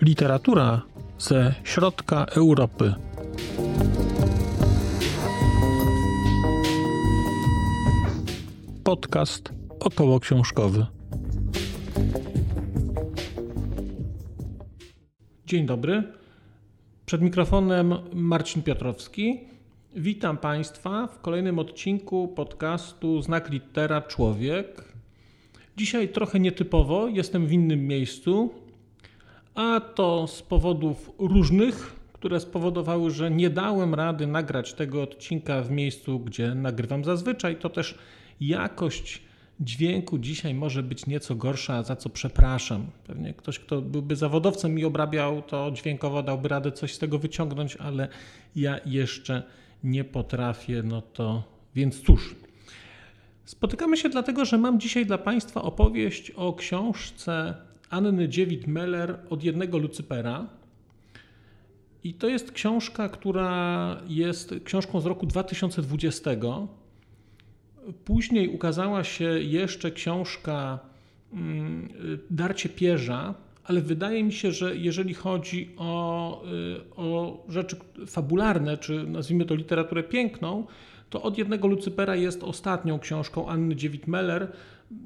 Literatura ze środka Europy. Podcast około książkowy. Dzień dobry. Przed mikrofonem Marcin Piotrowski. Witam Państwa w kolejnym odcinku podcastu Znak Litera Człowiek. Dzisiaj trochę nietypowo, jestem w innym miejscu, a to z powodów różnych, które spowodowały, że nie dałem rady nagrać tego odcinka w miejscu, gdzie nagrywam zazwyczaj. To też jakość dźwięku dzisiaj może być nieco gorsza, za co przepraszam. Pewnie ktoś, kto byłby zawodowcem i obrabiał to dźwiękowo, dałby radę coś z tego wyciągnąć, ale ja jeszcze nie potrafię, no to więc cóż. Spotykamy się dlatego, że mam dzisiaj dla Państwa opowieść o książce Anny Dziewit-Meller od jednego Lucypera. I to jest książka, która jest książką z roku 2020. Później ukazała się jeszcze książka mm, Darcie Pierza, ale wydaje mi się, że jeżeli chodzi o, y, o rzeczy fabularne, czy nazwijmy to literaturę piękną, to od jednego Lucypera jest ostatnią książką Anny Dziewit-Meller,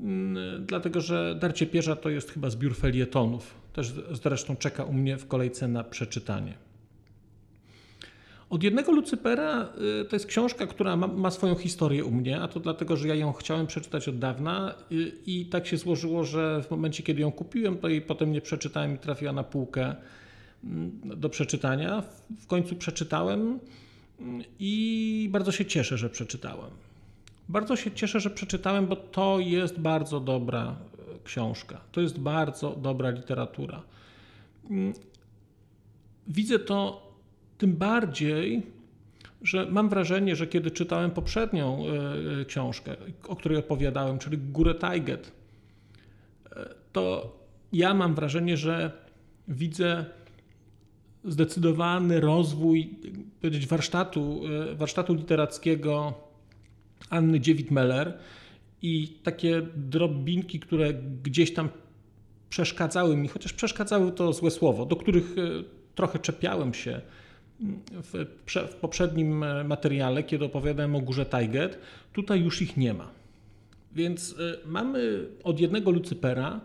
mm, dlatego że Darcie Pierza to jest chyba zbiór felietonów. Też zresztą czeka u mnie w kolejce na przeczytanie. Od jednego Lucypera y, to jest książka, która ma, ma, swoją historię u mnie, a to dlatego, że ja ją chciałem przeczytać od dawna i, y, i tak się złożyło, że w momencie, kiedy ją kupiłem, to jej potem nie przeczytałem i trafiła na półkę do przeczytania. W końcu przeczytałem mm, i bardzo się cieszę, że przeczytałem. Bardzo się cieszę, że przeczytałem, bo to jest bardzo dobra y, książka. To jest bardzo dobra literatura. Mm, widzę to tym bardziej, że mam wrażenie, że kiedy czytałem poprzednią e, e, książkę, o której opowiadałem, czyli Górę Tajget, e, to ja mam wrażenie, że widzę zdecydowany rozwój powiedzieć, warsztatu, warsztatu literackiego Anny Dziewit-Meller i takie drobinki, które gdzieś tam przeszkadzały mi, chociaż przeszkadzały to złe słowo, do których trochę czepiałem się w, w, poprzednim e, materiale, kiedy opowiadałem o górze Tajget, tutaj już ich nie ma. Więc e, mamy od jednego Lucypera,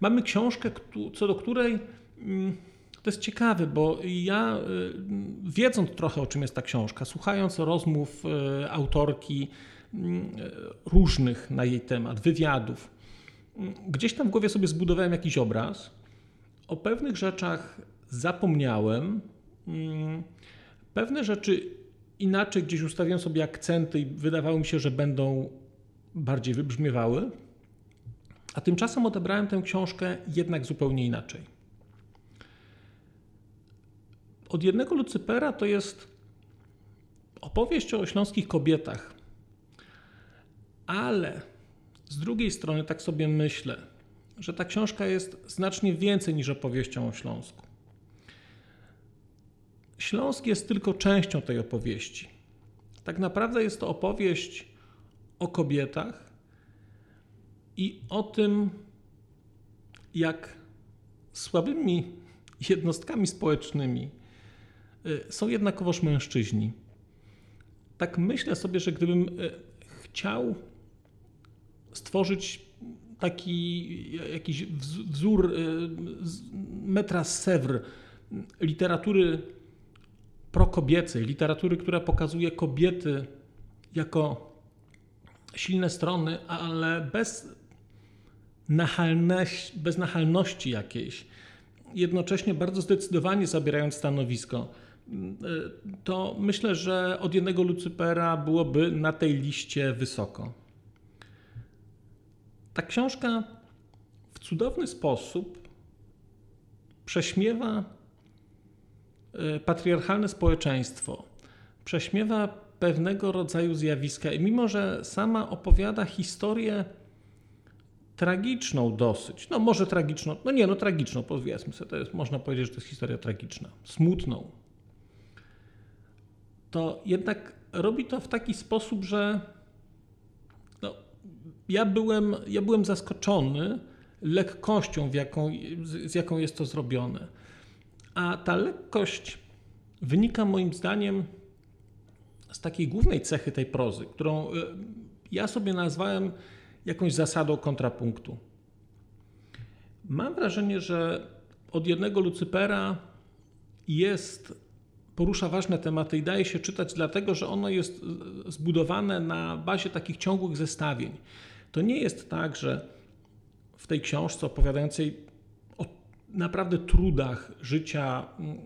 mamy książkę, co do której mm, to jest ciekawe, bo ja e, wiedząc trochę o czym jest ta książka, słuchając rozmów autorki mm, różnych na jej temat, wywiadów, gdzieś tam w głowie sobie zbudowałem jakiś obraz. O pewnych rzeczach zapomniałem, Pewne rzeczy inaczej gdzieś ustawiłem sobie akcenty i wydawało mi się, że będą bardziej wybrzmiewały, a tymczasem odebrałem tę książkę jednak zupełnie inaczej. Od jednego Lucypera to jest opowieść o śląskich kobietach, ale z drugiej strony tak sobie myślę, że ta książka jest znacznie więcej niż opowieścią o Śląsku. Śląsk jest tylko częścią tej opowieści. Tak naprawdę jest to opowieść o kobietach i o tym, jak słabymi jednostkami społecznymi są jednakowoż mężczyźni. Tak myślę sobie, że gdybym y, chciał stworzyć taki jakiś wzór y, metra Sèvres literatury prokobiecej, literatury, która pokazuje kobiety jako silne strony, ale bez, nachalności, bez nachalności jakiejś, jednocześnie bardzo zdecydowanie zabierając stanowisko, to myślę, że od jednego Lucypera byłoby na tej liście wysoko. Ta książka w cudowny sposób prześmiewa Y, patriarchalne społeczeństwo prześmiewa pewnego rodzaju zjawiska i mimo, że sama opowiada historię tragiczną dosyć, no może tragiczną, no nie, no tragiczną powiedzmy sobie, to jest, można powiedzieć, że to jest historia tragiczna, smutną, to jednak robi to w taki sposób, że no, ja, byłem, ja byłem zaskoczony lekkością, w jaką, z jaką jest to zrobione. A ta lekkość wynika moim zdaniem z takiej głównej cechy tej prozy, którą e, ja sobie nazwałem jakąś zasadą kontrapunktu. Mam wrażenie, że od jednego Lucypera jest, porusza ważne tematy i daje się czytać, dlatego że ono jest zbudowane na bazie takich ciągłych zestawień. To nie jest tak, że w tej książce opowiadającej o naprawdę trudach życia mm,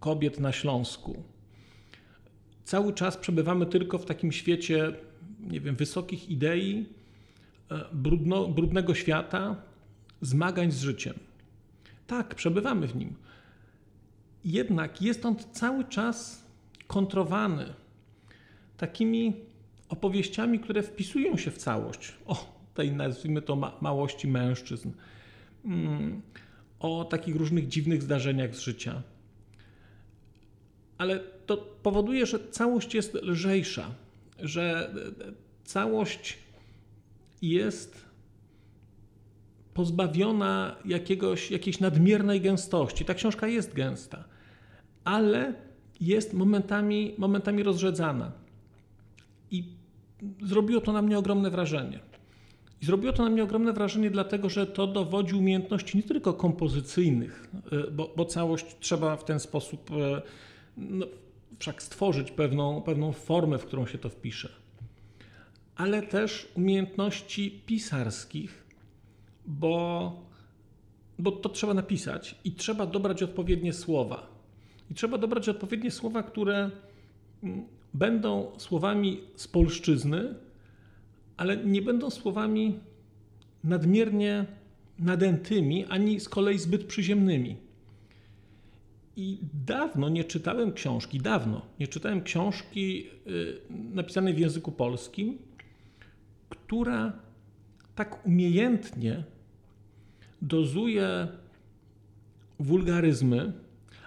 kobiet na Śląsku, cały czas przebywamy tylko w takim świecie, nie wiem, wysokich idei, e, brudno, brudnego świata, zmagań z życiem. Tak, przebywamy w nim. Jednak jest on cały czas kontrowany takimi opowieściami, które wpisują się w całość. O tej, nazwijmy to, ma małości mężczyzn. Mm, o takich różnych dziwnych zdarzeniach z życia. Ale to powoduje, że całość jest lżejsza, że całość jest pozbawiona jakiegoś, jakiejś nadmiernej gęstości. Ta książka jest gęsta, ale jest momentami, momentami rozrzedzana. I zrobiło to na mnie ogromne wrażenie. I zrobiło to na mnie ogromne wrażenie, dlatego że to dowodzi umiejętności nie tylko kompozycyjnych, e, bo, bo całość trzeba w ten sposób e, no, wszak stworzyć pewną, pewną formę, w którą się to wpisze, ale też umiejętności pisarskich, bo, bo to trzeba napisać i trzeba dobrać odpowiednie słowa. I trzeba dobrać odpowiednie słowa, które mm, będą słowami z polszczyzny, ale nie będą słowami nadmiernie nadętymi, ani z kolei zbyt przyziemnymi. I dawno nie czytałem książki, dawno nie czytałem książki y, napisanej w języku polskim, która tak umiejętnie dozuje wulgaryzmy,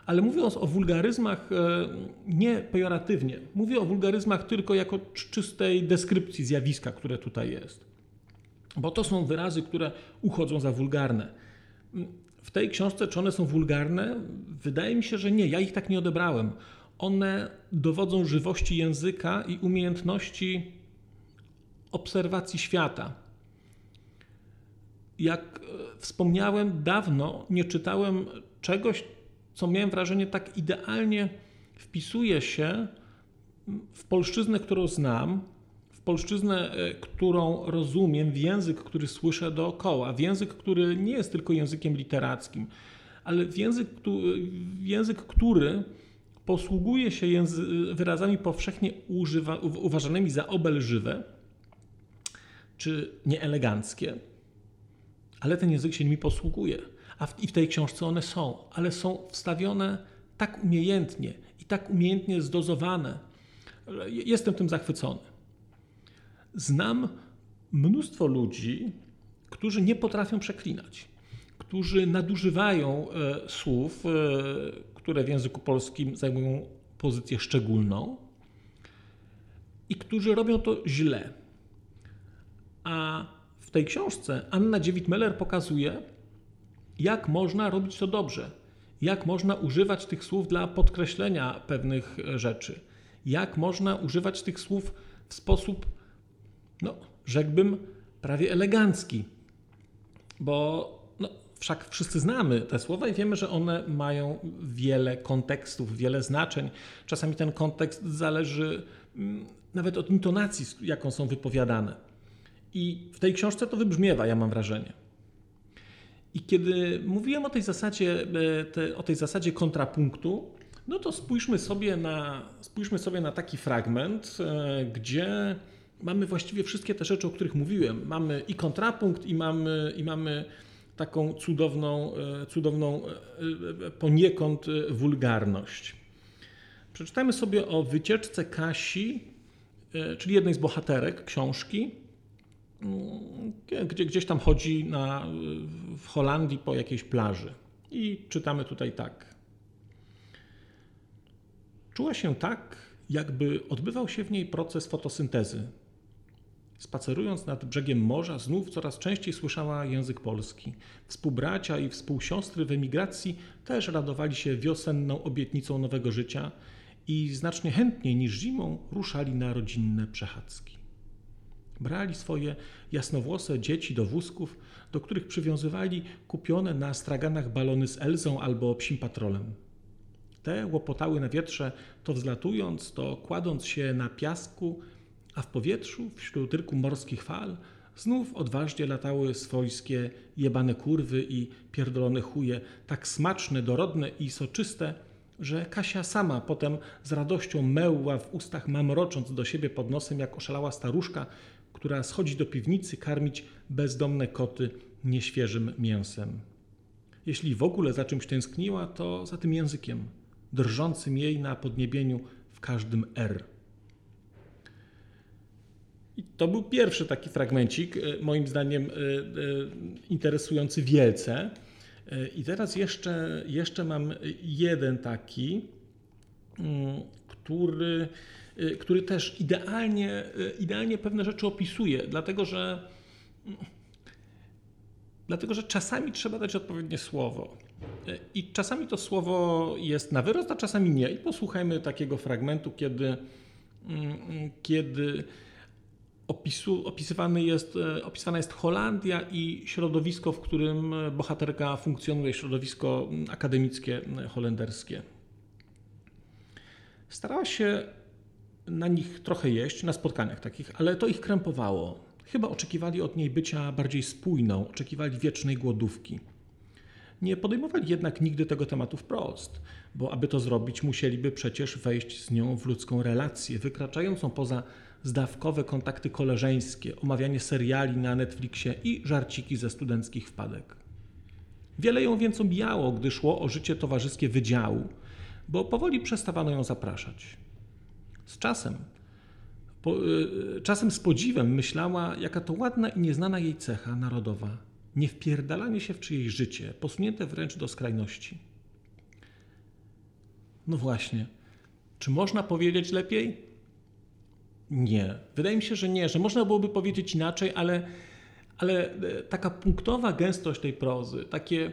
ale mówiąc o wulgaryzmach e, nie pejoratywnie, mówię o wulgaryzmach tylko jako czystej deskrypcji zjawiska, które tutaj jest. Bo to są wyrazy, które uchodzą za wulgarne. W tej książce, czy one są wulgarne? Wydaje mi się, że nie. Ja ich tak nie odebrałem. One dowodzą żywości języka i umiejętności obserwacji świata. Jak e, wspomniałem, dawno nie czytałem czegoś, co miałem wrażenie tak idealnie wpisuje się w polszczyznę, którą znam, w polszczyznę, e, którą rozumiem, w język, który słyszę dookoła, w język, który nie jest tylko językiem literackim, ale w język, w język który posługuje się wyrazami powszechnie używa, uważanymi za obelżywe czy nieeleganckie, ale ten język się nimi posługuje. A w, i w tej książce one są, ale są wstawione tak umiejętnie i tak umiejętnie zdozowane. Jestem tym zachwycony. Znam mnóstwo ludzi, którzy nie potrafią przeklinać, którzy nadużywają e, słów, e, które w języku polskim zajmują pozycję szczególną i którzy robią to źle. A w tej książce Anna Dziewit-Meller pokazuje, jak można robić to dobrze, jak można używać tych słów dla podkreślenia pewnych rzeczy, jak można używać tych słów w sposób, no, rzekłbym, prawie elegancki. Bo no, wszak wszyscy znamy te słowa i wiemy, że one mają wiele kontekstów, wiele znaczeń. Czasami ten kontekst zależy mm, nawet od intonacji, jaką są wypowiadane. I w tej książce to wybrzmiewa, ja mam wrażenie. I kiedy mówiłem o tej zasadzie, e, te, o tej zasadzie kontrapunktu, no to spójrzmy sobie na, spójrzmy sobie na taki fragment, e, gdzie mamy właściwie wszystkie te rzeczy, o których mówiłem. Mamy i kontrapunkt, i mamy, i mamy taką cudowną, e, cudowną poniekąd wulgarność. Przeczytajmy sobie o wycieczce Kasi, czyli jednej z bohaterek książki, gdzie gdzieś tam chodzi na, w Holandii po jakiejś plaży. I czytamy tutaj tak. Czuła się tak, jakby odbywał się w niej proces fotosyntezy. Spacerując nad brzegiem morza, znów coraz częściej słyszała język polski. Współbracia i współsiostry w emigracji też radowali się wiosenną obietnicą nowego życia i znacznie chętniej niż zimą ruszali na rodzinne przechadzki. Brali swoje jasnowłose dzieci do wózków, do których przywiązywali kupione na straganach balony z Elzą albo psim patrolem. Te łopotały na wietrze, to wzlatując, to kładąc się na piasku, a w powietrzu, wśród rynku morskich fal, znów odważnie latały swojskie jebane kurwy i pierdolone chuje, tak smaczne, dorodne i soczyste, że Kasia sama potem z radością mełła w ustach, mamrocząc do siebie pod nosem, jak oszalała staruszka, która schodzi do piwnicy karmić bezdomne koty nieświeżym mięsem. Jeśli w ogóle za czymś tęskniła, to za tym językiem, drżącym jej na podniebieniu w każdym R. I to był pierwszy taki fragmencik, e, moim zdaniem e, e, interesujący wielce. I teraz jeszcze, jeszcze mam jeden taki, mm, który, który też idealnie, idealnie pewne rzeczy opisuje, dlatego że, dlatego że czasami trzeba dać odpowiednie słowo. I czasami to słowo jest na wyrost, a czasami nie. I posłuchajmy takiego fragmentu, kiedy, mm, kiedy opisu, opisywany jest, opisywana jest Holandia i środowisko, w którym bohaterka funkcjonuje, środowisko akademickie holenderskie. Starała się na nich trochę jeść, na spotkaniach takich, ale to ich krępowało. Chyba oczekiwali od niej bycia bardziej spójną, oczekiwali wiecznej głodówki. Nie podejmowali jednak nigdy tego tematu wprost, bo aby to zrobić, musieliby przecież wejść z nią w ludzką relację, wykraczającą poza zdawkowe kontakty koleżeńskie, omawianie seriali na Netflixie i żarciki ze studenckich wpadek. Wiele ją więc obijało, gdy szło o życie towarzyskie wydziału, bo powoli przestawano ją zapraszać. Z czasem, po, y, czasem z podziwem myślała, jaka to ładna i nieznana jej cecha narodowa niewpierdalanie się w czyjeś życie, posunięte wręcz do skrajności. No właśnie, czy można powiedzieć lepiej? Nie. Wydaje mi się, że nie, że można byłoby powiedzieć inaczej, ale, ale e, taka punktowa gęstość tej prozy, takie,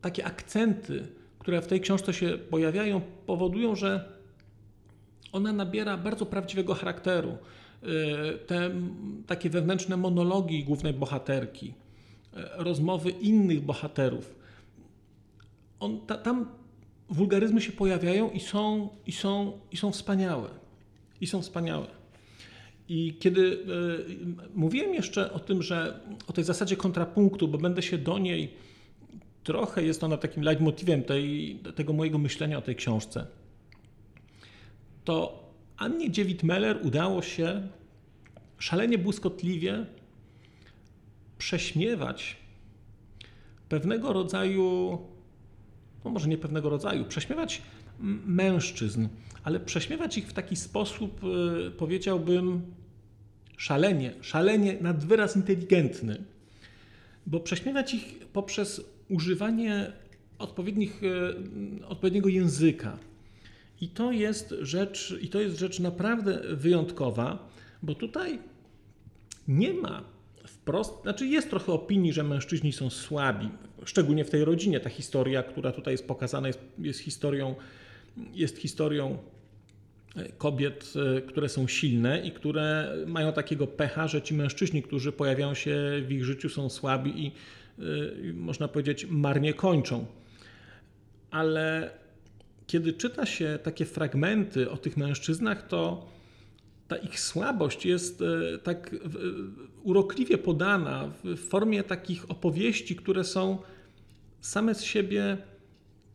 takie akcenty, które w tej książce się pojawiają, powodują, że ona nabiera bardzo prawdziwego charakteru. E, te takie wewnętrzne monologi głównej bohaterki, e, rozmowy innych bohaterów. On, ta, tam wulgaryzmy się pojawiają i są, i, są, i są wspaniałe. I są wspaniałe. I kiedy y, mówiłem jeszcze o tym, że o tej zasadzie kontrapunktu, bo będę się do niej trochę jest ona takim leitmotivem tej, tego mojego myślenia o tej książce, to Annie Dziewit-Meller udało się szalenie błyskotliwie prześmiewać pewnego rodzaju, no może nie pewnego rodzaju, prześmiewać mężczyzn, ale prześmiewać ich w taki sposób, y, powiedziałbym, szalenie, szalenie nad wyraz inteligentny, bo prześmiewać ich poprzez używanie odpowiednich, y, odpowiedniego języka. I to jest rzecz, i to jest rzecz naprawdę wyjątkowa, bo tutaj nie ma wprost, znaczy jest trochę opinii, że mężczyźni są słabi, szczególnie w tej rodzinie. Ta historia, która tutaj jest pokazana, jest, jest historią jest historią e, kobiet, e, które są silne i które mają takiego pecha, że ci mężczyźni, którzy pojawiają się w ich życiu, są słabi i e, można powiedzieć marnie kończą. Ale kiedy czyta się takie fragmenty o tych mężczyznach, to ta ich słabość jest tak urokliwie podana w formie takich opowieści, które są same z siebie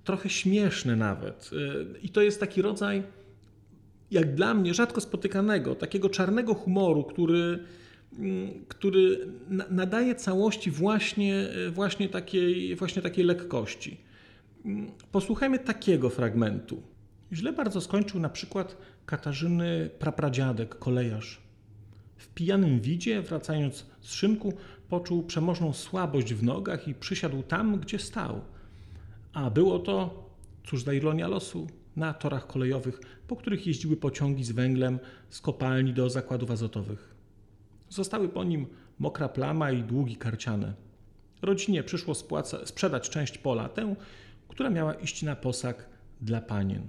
trochę śmieszne nawet. Y, I to jest taki rodzaj, jak dla mnie, rzadko spotykanego, takiego czarnego humoru, który, mm, który nadaje całości właśnie, właśnie, takiej, właśnie takiej lekkości. Mm, posłuchajmy takiego fragmentu. Źle bardzo skończył na przykład Katarzyny prapradziadek, kolejarz. W pijanym widzie, wracając z szynku, poczuł przemożną słabość w nogach i przysiadł tam, gdzie stał – a było to, cóż za ironia losu, na torach kolejowych, po których jeździły pociągi z węglem z kopalni do zakładów azotowych. Zostały po nim mokra plama i długi karciane. Rodzinie przyszło spłaca, sprzedać część pola, tę, która miała iść na posag dla panien.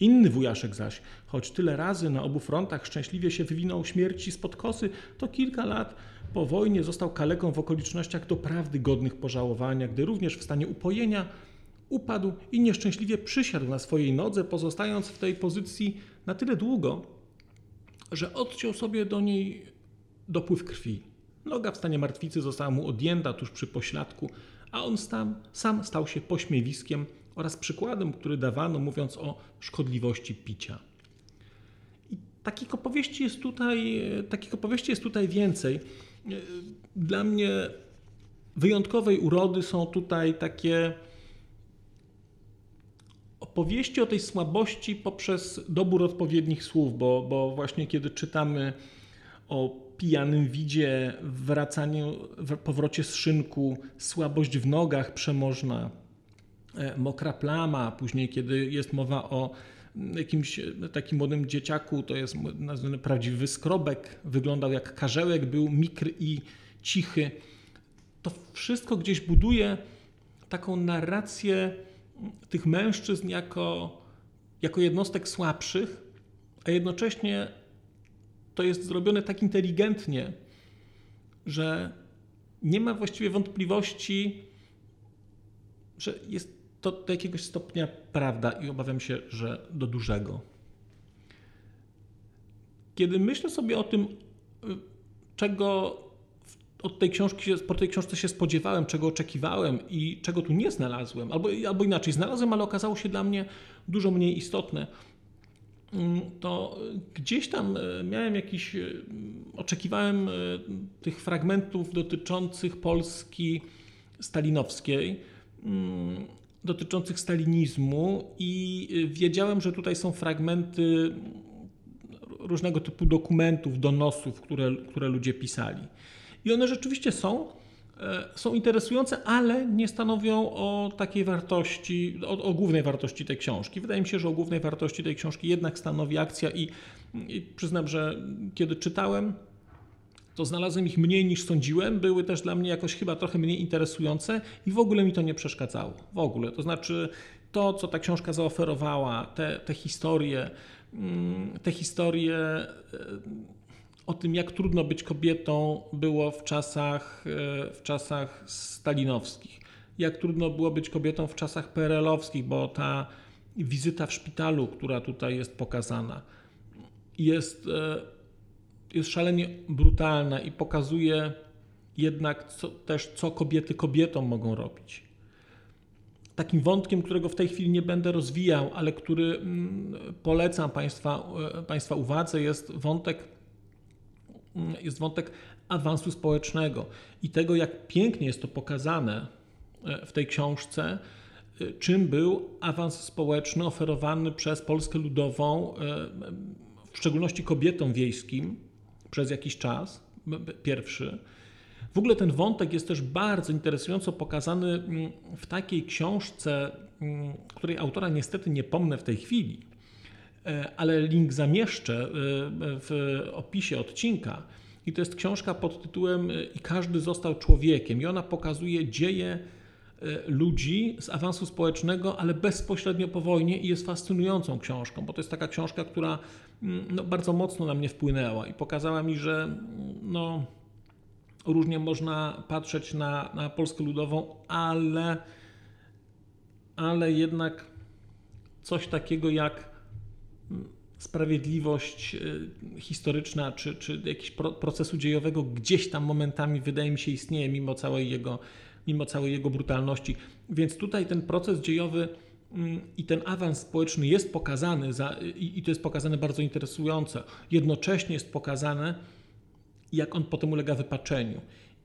Inny wujaszek zaś, choć tyle razy na obu frontach szczęśliwie się wywinął śmierci spod kosy, to kilka lat po wojnie został kaleką w okolicznościach doprawdy godnych pożałowania, gdy również w stanie upojenia upadł i nieszczęśliwie przysiadł na swojej nodze, pozostając w tej pozycji na tyle długo, że odciął sobie do niej dopływ krwi. Noga w stanie martwicy została mu odjęta tuż przy pośladku, a on sam, sam stał się pośmiewiskiem oraz przykładem, który dawano, mówiąc o szkodliwości picia. I takich opowieści jest tutaj, takich opowieści jest tutaj więcej. Dla mnie wyjątkowej urody są tutaj takie opowieści o tej słabości poprzez dobór odpowiednich słów, bo, bo właśnie kiedy czytamy o pijanym widzie, wracaniu, powrocie z szynku, słabość w nogach przemożna, e, mokra plama, później kiedy jest mowa o jakimś takim młodym dzieciaku, to jest nazwany prawdziwy skrobek, wyglądał jak karzełek, był mikry i cichy. To wszystko gdzieś buduje taką narrację tych mężczyzn jako, jako jednostek słabszych, a jednocześnie to jest zrobione tak inteligentnie, że nie ma właściwie wątpliwości, że jest to do jakiegoś stopnia prawda i obawiam się, że do dużego. Kiedy myślę sobie o tym, czego od tej książki, po tej książce się spodziewałem, czego oczekiwałem i czego tu nie znalazłem, albo, albo inaczej, znalazłem, ale okazało się dla mnie dużo mniej istotne, to gdzieś tam e, miałem jakiś, e, oczekiwałem tych fragmentów dotyczących Polski stalinowskiej, mm, dotyczących stalinizmu i wiedziałem, że tutaj są fragmenty różnego typu dokumentów, donosów, które, które ludzie pisali. I one rzeczywiście są, są interesujące, ale nie stanowią o takiej wartości, o, o, głównej wartości tej książki. Wydaje mi się, że o głównej wartości tej książki jednak stanowi akcja i, i przyznam, że kiedy czytałem, to znalazłem ich mniej niż sądziłem. Były też dla mnie jakoś chyba trochę mniej interesujące i w ogóle mi to nie przeszkadzało. W ogóle. To znaczy to, co ta książka zaoferowała, te, te historie, mm, te historie e, o tym, jak trudno być kobietą było w czasach, e, w czasach stalinowskich. Jak trudno było być kobietą w czasach PRL-owskich, bo ta wizyta w szpitalu, która tutaj jest pokazana, jest, e, jest szalenie brutalna i pokazuje jednak co, też, co kobiety kobietom mogą robić. Takim wątkiem, którego w tej chwili nie będę rozwijał, ale który mm, polecam Państwa, e, państwa uwadze, jest wątek jest wątek awansu społecznego i tego, jak pięknie jest to pokazane e, w tej książce, e, czym był awans społeczny oferowany przez Polskę Ludową, e, w szczególności kobietom wiejskim, przez jakiś czas, pierwszy. W ogóle ten wątek jest też bardzo interesująco pokazany mm, w takiej książce, mm, której autora niestety nie pomnę w tej chwili, ale link zamieszczę e, w opisie odcinka. I to jest książka pod tytułem e, I każdy został człowiekiem. I ona pokazuje dzieje ludzi z awansu społecznego, ale bezpośrednio po wojnie i jest fascynującą książką, bo to jest taka książka, która mm, no, bardzo mocno na mnie wpłynęła i pokazała mi, że mm, no, różnie można patrzeć na, na Polskę Ludową, ale, ale jednak coś takiego jak sprawiedliwość e, historyczna czy, czy jakiś procesu dziejowego gdzieś tam momentami wydaje mi się istnieje mimo całej jego, mimo całej jego brutalności. Więc tutaj ten proces dziejowy mm, i ten awans społeczny jest pokazany za, i, i to jest pokazane bardzo interesująco. Jednocześnie jest pokazane, jak on potem ulega wypaczeniu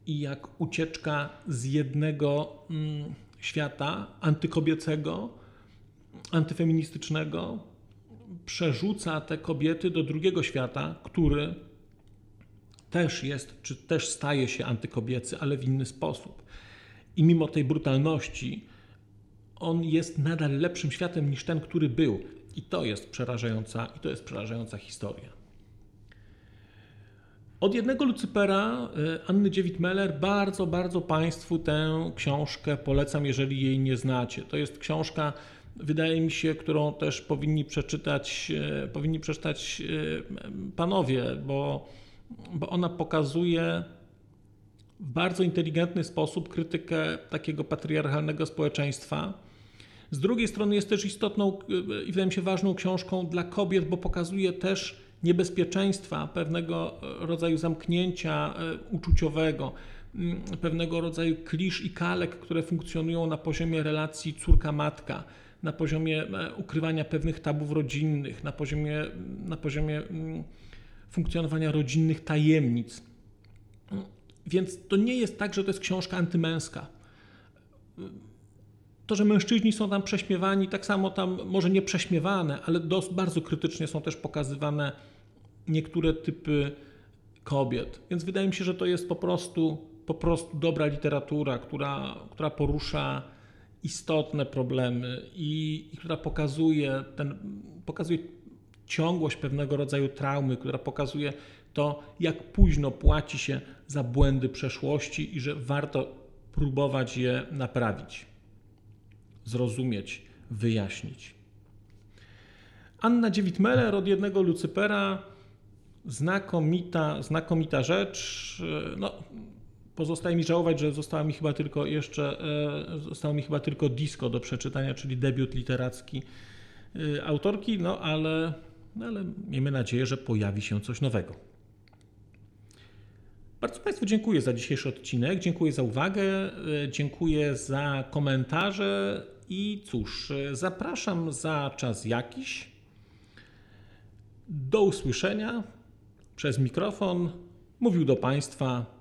i jak ucieczka z jednego mm, świata antykobiecego, antyfeministycznego, przerzuca te kobiety do drugiego świata, który też jest, czy też staje się antykobiecy, ale w inny sposób. I mimo tej brutalności, on jest nadal lepszym światem niż ten, który był. I to jest przerażająca, i to jest przerażająca historia. Od jednego Lucypera e, Anny Dziewit-Meller bardzo, bardzo Państwu tę książkę polecam, jeżeli jej nie znacie. To jest książka, wydaje mi się, którą też powinni przeczytać, e, powinni przeczytać e, panowie, bo, bo ona pokazuje w bardzo inteligentny sposób krytykę takiego patriarchalnego społeczeństwa. Z drugiej strony jest też istotną i wydaje mi się ważną książką dla kobiet, bo pokazuje też niebezpieczeństwa pewnego rodzaju zamknięcia uczuciowego, pewnego rodzaju klisz i kalek, które funkcjonują na poziomie relacji córka-matka na poziomie e, ukrywania pewnych tabów rodzinnych, na poziomie, na poziomie mm, funkcjonowania rodzinnych tajemnic. Więc to nie jest tak, że to jest książka antymęska. To, że mężczyźni są tam prześmiewani, tak samo tam, może nie prześmiewane, ale bardzo krytycznie są też pokazywane niektóre typy kobiet. Więc wydaje mi się, że to jest po prostu, po prostu dobra literatura, która, która porusza istotne problemy i, i która pokazuje, ten, pokazuje ciągłość pewnego rodzaju traumy, która pokazuje to, jak późno płaci się za błędy przeszłości i że warto próbować je naprawić, zrozumieć, wyjaśnić. Anna Dziewit-Meller od jednego Lucypera, znakomita, znakomita rzecz. No, Pozostaje mi żałować, że została mi chyba tylko jeszcze, e, zostało mi chyba tylko disco do przeczytania, czyli debiut literacki e, autorki, no ale, no ale miejmy nadzieję, że pojawi się coś nowego. Bardzo Państwu dziękuję za dzisiejszy odcinek, dziękuję za uwagę, e, dziękuję za komentarze i cóż, zapraszam za czas jakiś. Do usłyszenia przez mikrofon. Mówił do Państwa